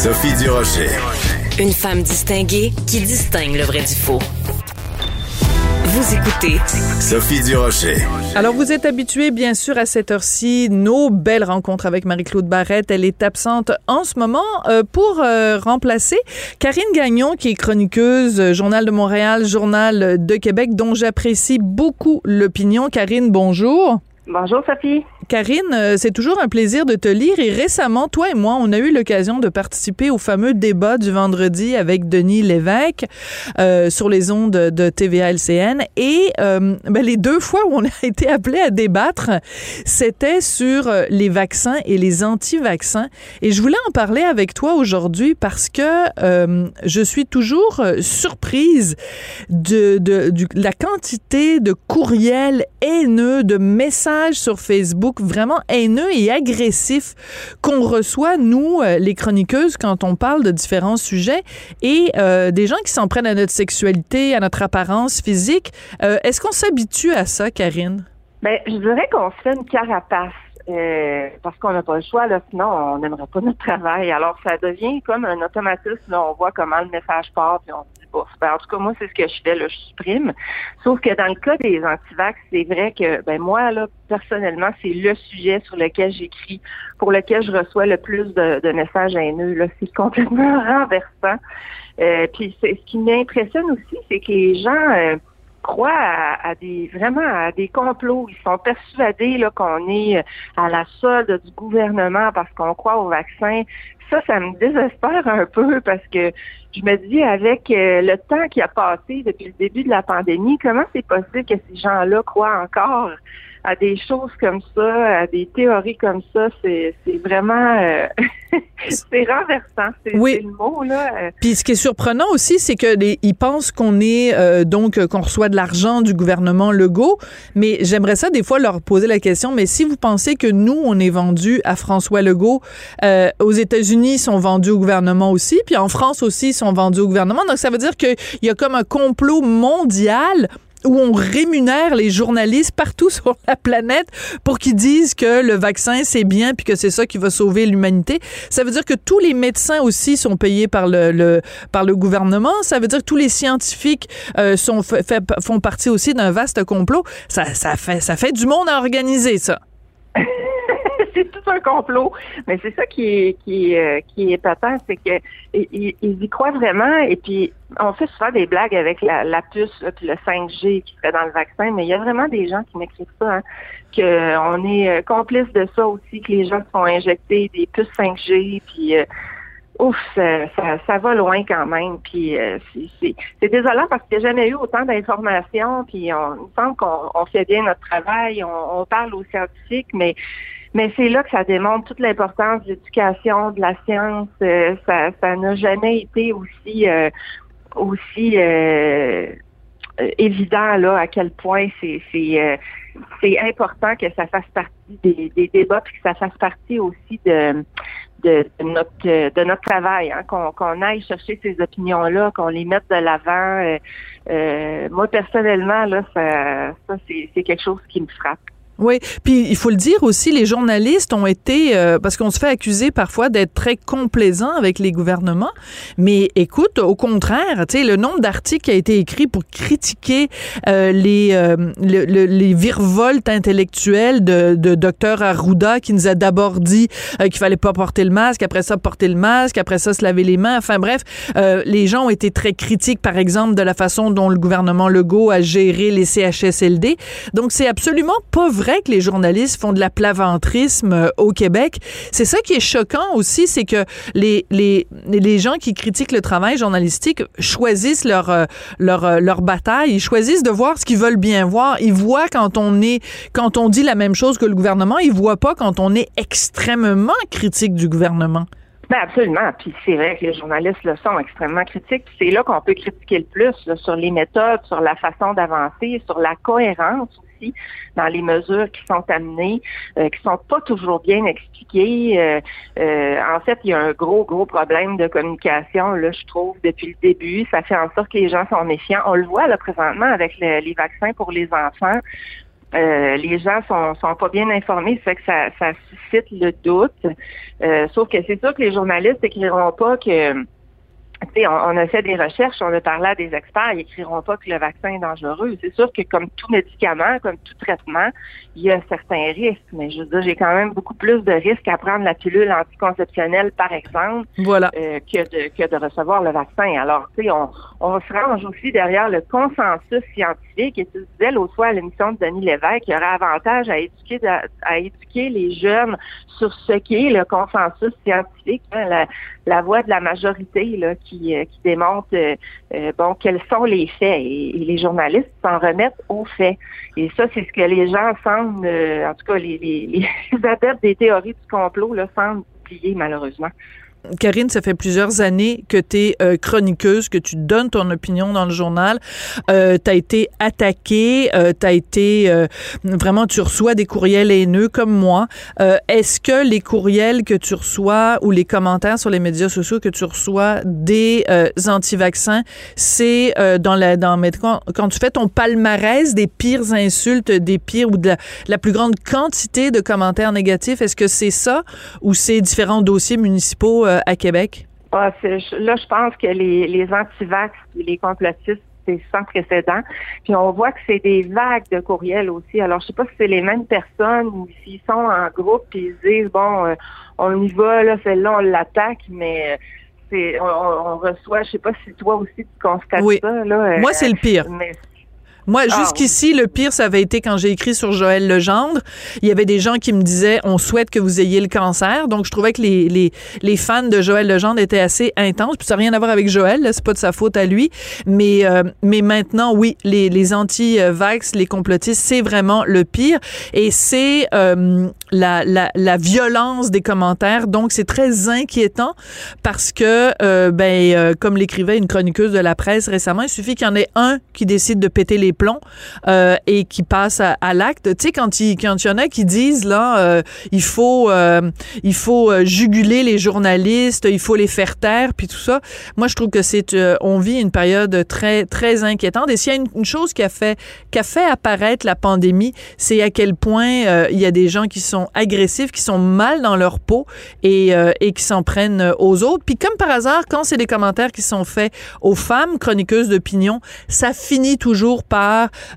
Sophie Durocher. Une femme distinguée qui distingue le vrai du faux. Vous écoutez Sophie Durocher. Alors, vous êtes habitué, bien sûr, à cette heure-ci, nos belles rencontres avec Marie-Claude Barrette. Elle est absente en ce moment euh, pour euh, remplacer Karine Gagnon, qui est chroniqueuse, euh, Journal de Montréal, Journal de Québec, dont j'apprécie beaucoup l'opinion. Karine, bonjour. Bonjour, Sophie. Karine, euh, c'est toujours un plaisir de te lire et récemment, toi et moi, on a eu l'occasion de participer au fameux débat du vendredi avec Denis Lévesque euh, sur les ondes de TVA LCN et euh, ben, les deux fois où on a été appelé à débattre, c'était sur les vaccins et les anti-vaccins et je voulais en parler avec toi aujourd'hui parce que je suis toujours surprise de, de la quantité de courriels haineux, de messages sur Facebook vraiment haineux et agressif qu'on reçoit, nous, euh, les chroniqueuses, quand on parle de différents sujets et euh, des gens qui s'en prennent à notre sexualité, à notre apparence physique. Euh, est-ce qu'on s'habitue à ça, Karine? Bien, je dirais qu'on se fait une carapace. parce qu'on n'a pas le choix, là, sinon on n'aimerait pas notre travail. Alors ça devient comme un automatisme. On voit comment le message part, puis on ben, en tout cas, moi, c'est ce que je fais, je supprime. Sauf que dans le cas des antivax, c'est vrai que ben moi, personnellement, c'est le sujet sur lequel j'écris, pour lequel je reçois le plus de, messages haineux. C'est complètement renversant. Euh, puis ce qui m'impressionne aussi, c'est que les gens euh, croient à, des vraiment à des complots. Ils sont persuadés qu'on est à la solde du gouvernement parce qu'on croit au vaccin ça, ça me désespère un peu parce que je me dis avec euh, le temps qui a passé depuis le début de la pandémie, comment c'est possible que ces gens-là croient encore à des choses comme ça, à des théories comme ça, c'est vraiment euh, c'est renversant, c'est oui. le mot là. Puis ce qui est surprenant aussi, c'est que ils pensent qu'on est euh, donc qu'on reçoit de l'argent du gouvernement Legault, mais j'aimerais ça des fois leur poser la question. Mais si vous pensez que nous on est vendu à François Legault, euh, aux États-Unis ils sont vendus au gouvernement aussi, puis en France aussi ils sont vendus au gouvernement. Donc ça veut dire qu'il y a comme un complot mondial où on rémunère les journalistes partout sur la planète pour qu'ils disent que le vaccin c'est bien puis que c'est ça qui va sauver l'humanité. Ça veut dire que tous les médecins aussi sont payés par le, par le gouvernement. Ça veut dire que tous les scientifiques euh, sont font partie aussi d'un vaste complot. Ça fait du monde à organiser ça. C'est tout un complot. Mais c'est ça qui est qui euh, qui est patent, c'est que ils, y croient vraiment. Et puis on fait souvent des blagues avec la, puce puis le 5G qui serait dans le vaccin, mais il y a vraiment des gens qui m'écrivent ça, hein, qu'on est euh, complice de ça aussi, que les gens se font injecter des puces 5G, puis euh, ouf, ça, ça, va loin quand même. Puis c'est désolant parce qu'il n'y a jamais eu autant d'informations. Puis on, il me semble qu'on fait bien notre travail, on, on parle aux scientifiques, mais mais c'est là que ça démontre toute l'importance de l'éducation, de la science. Euh, ça, ça n'a jamais été aussi euh, aussi euh, évident là à quel point c'est important que ça fasse partie des, débats puis que ça fasse partie aussi de notre de notre travail, hein, qu'on aille chercher ces opinions-là, qu'on les mette de l'avant. moi personnellement, là, ça c'est quelque chose qui me frappe. Oui, puis il faut le dire aussi, les journalistes ont été, euh, parce qu'on se fait accuser parfois d'être très complaisants avec les gouvernements, mais écoute, au contraire, tu sais, le nombre d'articles qui a été écrit pour critiquer euh, les euh, le, les virevoltes intellectuelles de, de Dr Arruda qui nous a d'abord dit qu'il fallait pas porter le masque, après ça porter le masque, après ça se laver les mains, enfin bref, les gens ont été très critiques, par exemple, de la façon dont le gouvernement Legault a géré les CHSLD. Donc c'est absolument pas vrai que les journalistes font de la plaventrisme euh, au Québec. C'est ça qui est choquant aussi, c'est que les, les, les gens qui critiquent le travail journalistique choisissent leur, euh, leur, euh, leur bataille. Ils choisissent de voir ce qu'ils veulent bien voir. Ils voient quand on est, quand on dit la même chose que le gouvernement. Ils voient pas quand on est extrêmement critique du gouvernement. Ben absolument. Puis c'est vrai que les journalistes le sont extrêmement critiques. C'est là qu'on peut critiquer le plus sur les méthodes, sur la façon d'avancer, sur la cohérence dans les mesures qui sont amenées, euh, qui sont pas toujours bien expliquées. Euh, euh, en fait, il y a un gros, gros problème de communication, là, je trouve, depuis le début. Ça fait en sorte que les gens sont méfiants. On le voit là présentement avec les vaccins pour les enfants les gens sont, sont pas bien informés, ça fait que ça, ça suscite le doute. sauf que c'est sûr que les journalistes écriront pas que on, a fait des recherches, on a parlé à des experts, ils n'écriront pas que le vaccin est dangereux. C'est sûr que comme tout médicament, comme tout traitement, il y a certains risques, mais je veux dire, j'ai quand même beaucoup plus de risques à prendre la pilule anticonceptionnelle, par exemple, voilà. euh, que, de, que de recevoir le vaccin. Alors, tu sais, on, on se range aussi derrière le consensus scientifique. Et tu disais l'autre fois à l'émission de Denis Lévesque, il y aurait avantage à éduquer, à, éduquer les jeunes sur ce qu'est le consensus scientifique, hein, la, la voix de la majorité là, qui, euh, qui démontre euh, euh, bon quels sont les faits et, les journalistes s'en remettent aux faits. Et ça, c'est ce que les gens semblent, en tout cas les, les, adeptes des théories du complot semblent oublier malheureusement. Karine, ça fait plusieurs années que tu es euh, chroniqueuse, que tu donnes ton opinion dans le journal. Euh, tu as été attaquée, euh, tu as été euh, vraiment, tu reçois des courriels haineux comme moi. Est-ce que les courriels que tu reçois ou les commentaires sur les médias sociaux que tu reçois des anti-vaccins, c'est dans la dans quand, quand, tu fais ton palmarès des pires insultes, des pires ou de la, la plus grande quantité de commentaires négatifs, est-ce que c'est ça ou c'est différents dossiers municipaux euh, à Québec? Ah, là, je pense que les, les anti-vax les complotistes, c'est sans précédent. Puis on voit que c'est des vagues de courriels aussi. Alors, je sais pas si c'est les mêmes personnes ou s'ils sont en groupe et ils disent, bon, euh, on y va, là, celle-là, on l'attaque, mais... Euh, c'est, on, reçoit, je sais pas si toi aussi tu constates ça. Là, Moi, c'est le pire. Moi, ah, jusqu'ici, le pire, ça avait été quand j'ai écrit sur Joël Legendre. Il y avait des gens qui me disaient, on souhaite que vous ayez le cancer. Donc, je trouvais que les, les, les fans de Joël Legendre étaient assez intenses. Puis ça n'a rien à voir avec Joël, c'est pas de sa faute à lui. Mais, euh, mais maintenant, oui, les, les anti-vax, les complotistes, c'est vraiment le pire. Et c'est euh, la, la, la, violence des commentaires. Donc, c'est très inquiétant parce que, euh, ben, euh, comme l'écrivait une chroniqueuse de la presse récemment, il suffit qu'il y en ait un qui décide de péter les plomb euh, et qui passe à, l'acte. Tu sais, quand il, quand y en a qui disent, là, euh, il faut, euh, il faut juguler les journalistes, il faut les faire taire, puis tout ça. Moi, je trouve que c'est, on vit une période très, très inquiétante. Et s'il y a une, chose qui a fait, qui a fait apparaître la pandémie, c'est à quel point il y a des gens qui sont agressifs, qui sont mal dans leur peau et, et qui s'en prennent aux autres. Puis comme par hasard, quand c'est des commentaires qui sont faits aux femmes chroniqueuses d'opinion, ça finit toujours par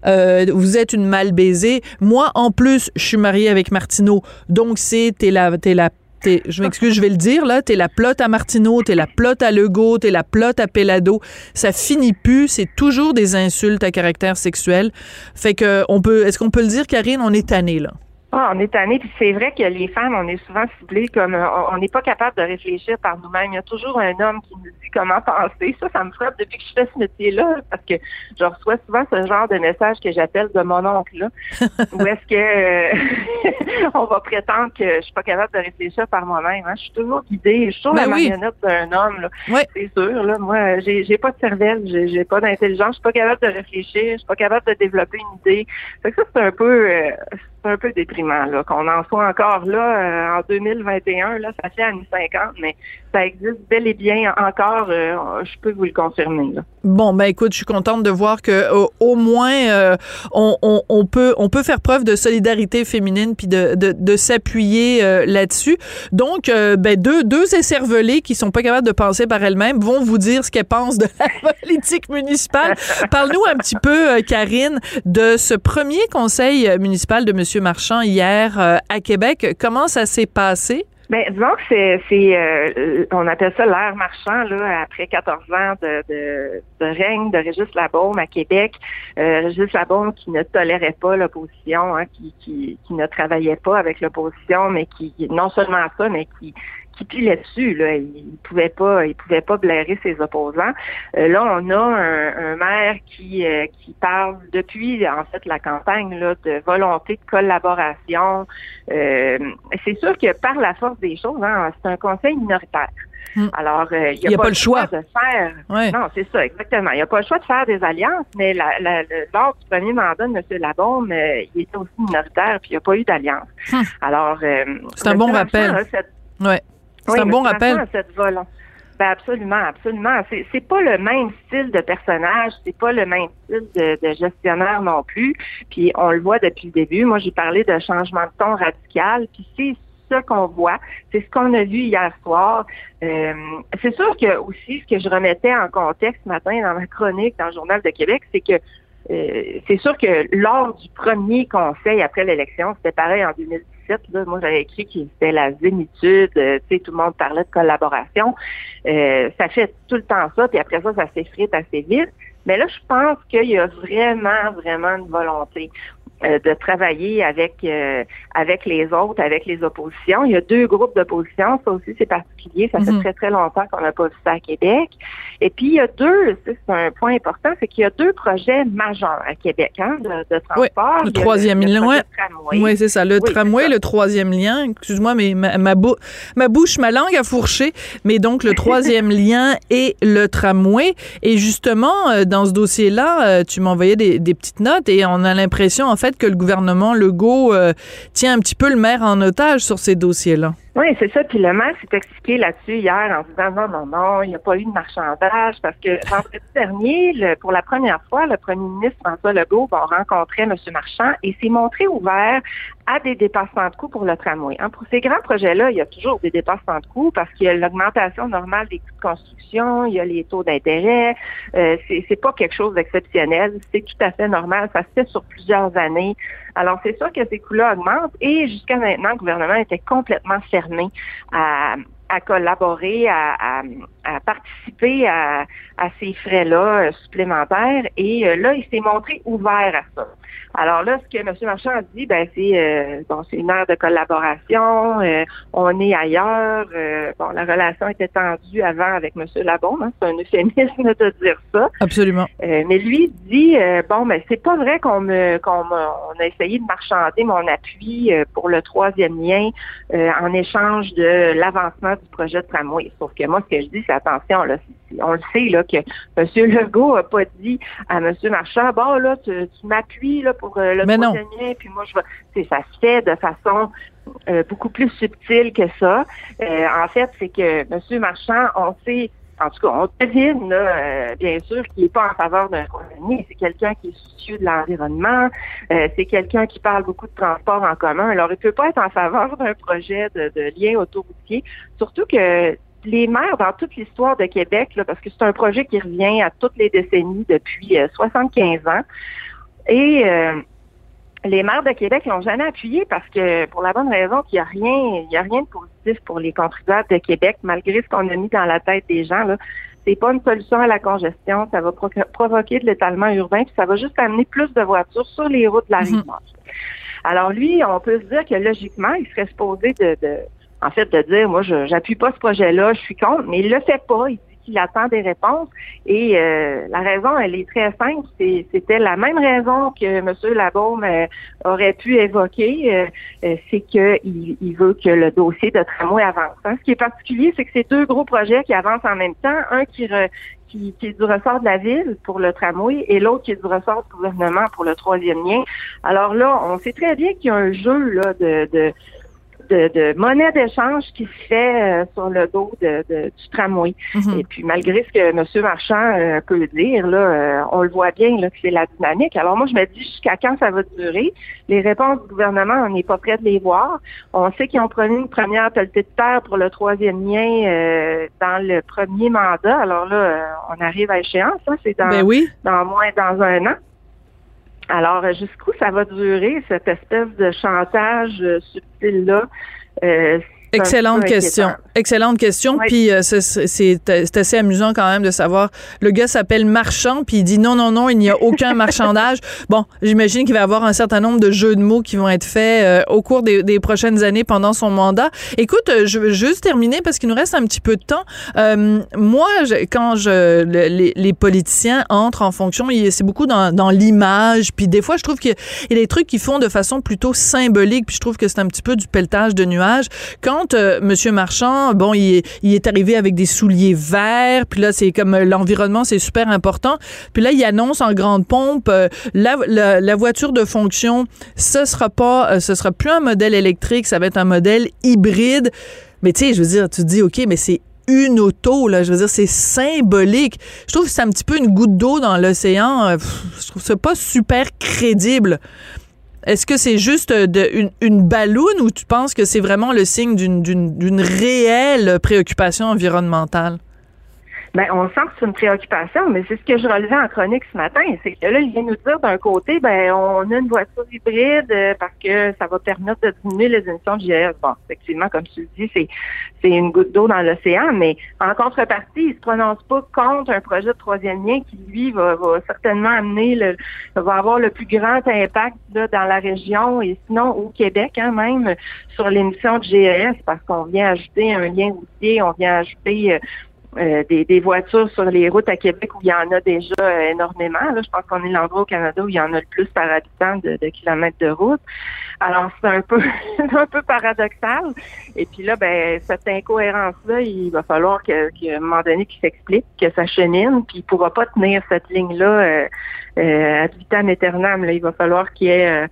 euh, vous êtes une mal baisée. Moi, en plus, je suis mariée avec Martineau, donc c'est t'es la t'es la je m'excuse, je vais le dire, là, t'es la plotte à Martineau, t'es la plotte à Legault, t'es la plotte à Pelado. Ça finit plus, c'est toujours des insultes à caractère sexuel. Fait que, on peut, est-ce qu'on peut le dire, Karine, on est tanné, là? Ah, on est tanné, puis c'est vrai que les femmes, on est souvent ciblées comme euh, on n'est pas capable de réfléchir par nous-mêmes. Il y a toujours un homme qui nous dit comment penser. Ça, ça me frappe depuis que je fais ce métier-là, parce que je reçois souvent ce genre de message que j'appelle de mon oncle là. Où est-ce que euh, on va prétendre que je suis pas capable de réfléchir par moi-même. Hein? Je suis toujours guidée, je suis toujours ben la marionnette d'un homme. Là. C'est sûr, là. Moi, j'ai, j'ai pas de cervelle, j'ai, j'ai pas d'intelligence, je suis pas capable de réfléchir, je suis pas capable de développer une idée. Fait que ça, c'est un peu euh, c'est un peu déprimant qu'on en soit encore là euh, en 2021 là ça fait années 50 mais ça existe bel et bien encore euh, je peux vous le confirmer. Bon ben écoute je suis contente de voir que euh, au moins on, on, peut on peut faire preuve de solidarité féminine puis de, de, s'appuyer là-dessus donc ben deux deux écervelés qui sont pas capables de penser par elles-mêmes vont vous dire ce qu'elles pensent de la politique municipale parle-nous un petit peu Karine de ce premier conseil municipal de monsieur Marchand hier euh, à Québec. Comment ça s'est passé? Ben, disons que c'est, c'est euh, on appelle ça l'ère marchand, là, après 14 ans de, de, de règne de Régis Labaume à Québec. Euh, Régis Labaume qui ne tolérait pas l'opposition, hein, qui, qui, qui ne travaillait pas avec l'opposition, mais qui, non seulement ça, mais qui qui pilait dessus. Là. Il pouvait pas, il pouvait pas blairer ses opposants. Euh, là, on a un, maire qui euh, qui parle depuis en fait la campagne là, de volonté de collaboration. Euh, c'est sûr que par la force des choses, hein, c'est un conseil minoritaire. Hmm. Alors, il n'y a, pas, le choix, de faire. Non, c'est ça, exactement. Il n'y a pas le choix de faire des alliances, mais la, la, lors du premier mandat de M. Labaume, il était aussi minoritaire, puis il n'y a pas eu d'alliance. Hmm. Alors, c'est un bon rappel. ouais. C'est un bon rappel. Cette Ben absolument, absolument. C'est, c'est pas le même style de personnage, c'est pas le même style de, de, gestionnaire non plus. Puis on le voit depuis le début. Moi, j'ai parlé de changement de ton radical. Puis c'est ce qu'on voit, c'est ce qu'on a vu hier soir. Euh, c'est sûr que aussi, ce que je remettais en contexte ce matin dans ma chronique dans le Journal de Québec, c'est que euh, c'est sûr que lors du premier conseil après l'élection, c'était pareil en 2017. Moi, j'avais écrit que c'était la zénitude. Euh, tout le monde parlait de collaboration. Euh, ça fait tout le temps ça, puis après ça, ça s'effrite assez vite. Mais là, je pense qu'il y a vraiment, vraiment une volonté. Euh, de travailler avec euh, avec les autres, avec les oppositions. Il y a deux groupes d'opposition, ça aussi c'est particulier, ça fait mhm. très très longtemps qu'on n'a pas vu ça à Québec. Et puis il y a deux, c'est un point important, c'est qu'il y a deux projets majeurs à Québec hein, de, transport. Oui, le troisième lien, oui, c'est ça, le tramway, le troisième lien. Excuse-moi, mais ma, ma, ma bouche, ma langue a fourché. Mais donc le troisième lien et le tramway. Et justement, euh, dans ce dossier-là, tu m'envoyais des, des petites notes et on a l'impression en fait que le gouvernement Legault euh, tient un petit peu le maire en otage sur ces dossiers-là. Oui, c'est ça. Puis le maire s'est expliqué là-dessus hier en disant non, non, non, il n'y a pas eu de marchandage parce que vendredi dernier, pour la première fois, le premier ministre François Legault va rencontrer M. Marchand et s'est montré ouvert à des dépassements de coûts pour le tramway. Hein, pour ces grands projets-là, il y a toujours des dépassements de coûts parce qu'il y a l'augmentation normale des coûts de construction, il y a les taux d'intérêt. Euh, c'est pas quelque chose d'exceptionnel, c'est tout à fait normal. Ça se fait sur plusieurs années. Alors, c'est sûr que ces coûts-là augmentent et jusqu'à maintenant, le gouvernement était complètement fermé à, à collaborer, à, à, participer à, à ces frais-là euh, supplémentaires. Et euh, là, il s'est montré ouvert à ça. Alors là, ce que M. Marchand a dit, ben c'est euh, bon, c'est une ère de collaboration, on est ailleurs. bon, la relation était tendue avant avec M. Labon, hein, c'est un euphémisme de dire ça. Absolument. mais lui dit bon, mais c'est pas vrai qu'on me qu'on on a essayé de marchander mon appui pour le troisième lien en échange de l'avancement du projet de tramway. Sauf que moi, ce que je dis, attention, là, on le sait là que M. Legault a pas dit à M. Marchand, bon là, tu, m'appuies là pour euh, le lien, puis moi je vais. Ça se fait de façon euh, beaucoup plus subtile que ça. Euh, en fait, c'est que M. Marchand, on sait en tout cas, on devine, euh, bien sûr, qu'il n'est pas en faveur d'un compromis. C'est quelqu'un qui est soucieux de l'environnement. Euh, c'est quelqu'un qui parle beaucoup de transport en commun. Alors, il ne peut pas être en faveur d'un projet de, de lien autoroutier. Surtout que les maires dans toute l'histoire de Québec, là, parce que c'est un projet qui revient à toutes les décennies depuis 75 euh, ans. Et les maires de Québec n'ont jamais appuyé parce que pour la bonne raison qu'il n'y a rien, il y a rien de positif pour les contribuables de Québec, malgré ce qu'on a mis dans la tête des gens. Là. C'est pas une solution à la congestion, ça va provoquer de l'étalement urbain, puis ça va juste amener plus de voitures sur les routes de la rive Alors lui, on peut se dire que logiquement, il serait supposé de, de en fait, de dire, moi, je j'appuie pas ce projet-là, je suis contre, mais il le fait pas. Il qu'il attend des réponses. Et euh, la raison, elle est très simple. C'était la même raison que M. Labaume euh, aurait pu évoquer, euh, c'est qu'il il veut que le dossier de tramway avance. Hein. Ce qui est particulier, c'est que c'est deux gros projets qui avancent en même temps. Un qui, qui, est du ressort de la ville pour le tramway et l'autre qui est du ressort du gouvernement pour le troisième lien. Alors là, on sait très bien qu'il y a un jeu là, de de, monnaie d'échange qui se fait euh, sur le dos de, du tramway. Mhm. Et puis malgré ce que M. Marchand euh, peut dire, là, euh, on le voit bien là, que c'est la dynamique. Alors moi, je me dis jusqu'à quand ça va durer? Les réponses du gouvernement, on n'est pas prêt de les voir. On sait qu'ils ont promis une première pelletée de terre pour le troisième lien dans le premier mandat. Alors là, on arrive à échéance. Hein. C'est dans, ben oui. dans moins dans un an. Alors, jusqu'où ça va durer, cette espèce de chantage euh, subtil-là? Euh, Excellente question. Excellente question. Puis euh, c'est assez amusant quand même de savoir. Le gars s'appelle Marchand, puis il dit non, non, non, il n'y a aucun marchandage. Bon, j'imagine qu'il va y avoir un certain nombre de jeux de mots qui vont être faits euh, au cours des, des, prochaines années pendant son mandat. Écoute, euh, je veux juste terminer parce qu'il nous reste un petit peu de temps. moi, quand je les, les, politiciens entrent en fonction, c'est beaucoup dans, dans l'image. Puis des fois, je trouve qu'il y a des trucs qu'ils font de façon plutôt symbolique. Puis je trouve que c'est un petit peu du pelletage de nuages. Quand euh, Monsieur Marchand, bon, il est, arrivé avec des souliers verts, puis là, c'est comme euh, l'environnement, c'est super important. Puis là, il annonce en grande pompe euh, la, voiture de fonction, ce sera pas, ce sera plus un modèle électrique, ça va être un modèle hybride. Mais tu sais, je veux dire, tu te dis, OK, mais c'est une auto, là. Je veux dire, c'est symbolique. Je trouve que c'est un petit peu une goutte d'eau dans l'océan. Je trouve ça pas super crédible. Est-ce que c'est juste de, une, une balloune ou tu penses que c'est vraiment le signe d'une réelle préoccupation environnementale? Ben, on sent que c'est une préoccupation, mais c'est ce que je relevais en chronique ce matin. C'est que là, il vient nous dire d'un côté, ben, on a une voiture hybride euh, parce que ça va permettre de diminuer les émissions de GS. Bon, effectivement, comme tu le dis, c'est, une goutte d'eau dans l'océan, mais en contrepartie, il se prononce pas contre un projet de troisième lien qui, lui, va, certainement amener le, va avoir le plus grand impact là, dans la région et sinon au Québec, hein, même, sur l'émission de GES parce qu'on vient ajouter un lien routier, on vient ajouter euh, euh, des, voitures sur les routes à Québec où il y en a déjà euh, énormément. Là, je pense qu'on est l'endroit au Canada où il y en a le plus par habitant de, kilomètres de route. Alors c'est un peu un peu paradoxal. Et puis là, ben cette incohérence-là, il va falloir que, un moment donné qu'il s'explique, que ça chemine, puis il pourra pas tenir cette ligne-là euh, euh, ad vitam aeternam. Là, il va falloir qu'il y ait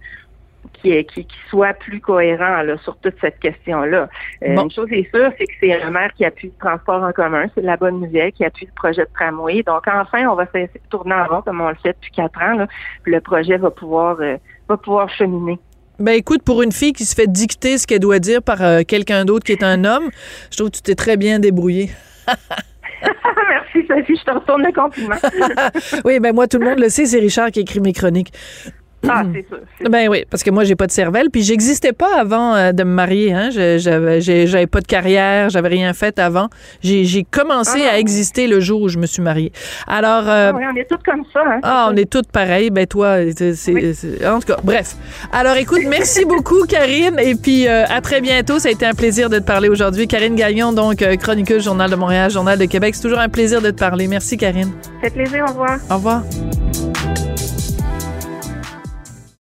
qui, qui, soit plus cohérent là, sur toute cette question-là. Euh, une chose est sûre, c'est que c'est un maire qui appuie le transport en commun, c'est la bonne nouvelle, qui appuie le projet de tramway. Donc enfin, on va se tourner en rond comme on le fait depuis quatre ans. Là, puis le projet va pouvoir euh, va pouvoir cheminer. Ben écoute, pour une fille qui se fait dicter ce qu'elle doit dire par euh, quelqu'un d'autre qui est un homme, je trouve que tu t'es très bien débrouillé. Merci Sophie, je te retourne le compliment. oui, ben moi tout le monde le sait, c'est Richard qui écrit mes chroniques. Ah, c'est ça. Ben oui, parce que moi, j'ai pas de cervelle. Puis j'existais pas avant euh, de me marier. Hein. J'avais, j'avais pas de carrière, j'avais rien fait avant. J'ai commencé ah à exister le jour où je me suis mariée. Alors. Euh, ah oui, on est toutes comme ça. Hein, ah, on est toutes pareilles. Ben toi, c'est. En tout cas, bref. Alors écoute, merci beaucoup, Karine. Et puis euh, à très bientôt. Ça a été un plaisir de te parler aujourd'hui. Karine Gagnon, donc chroniqueuse Journal de Montréal, Journal de Québec. C'est toujours un plaisir de te parler. Merci, Karine. Ça fait plaisir. Au revoir. Au revoir.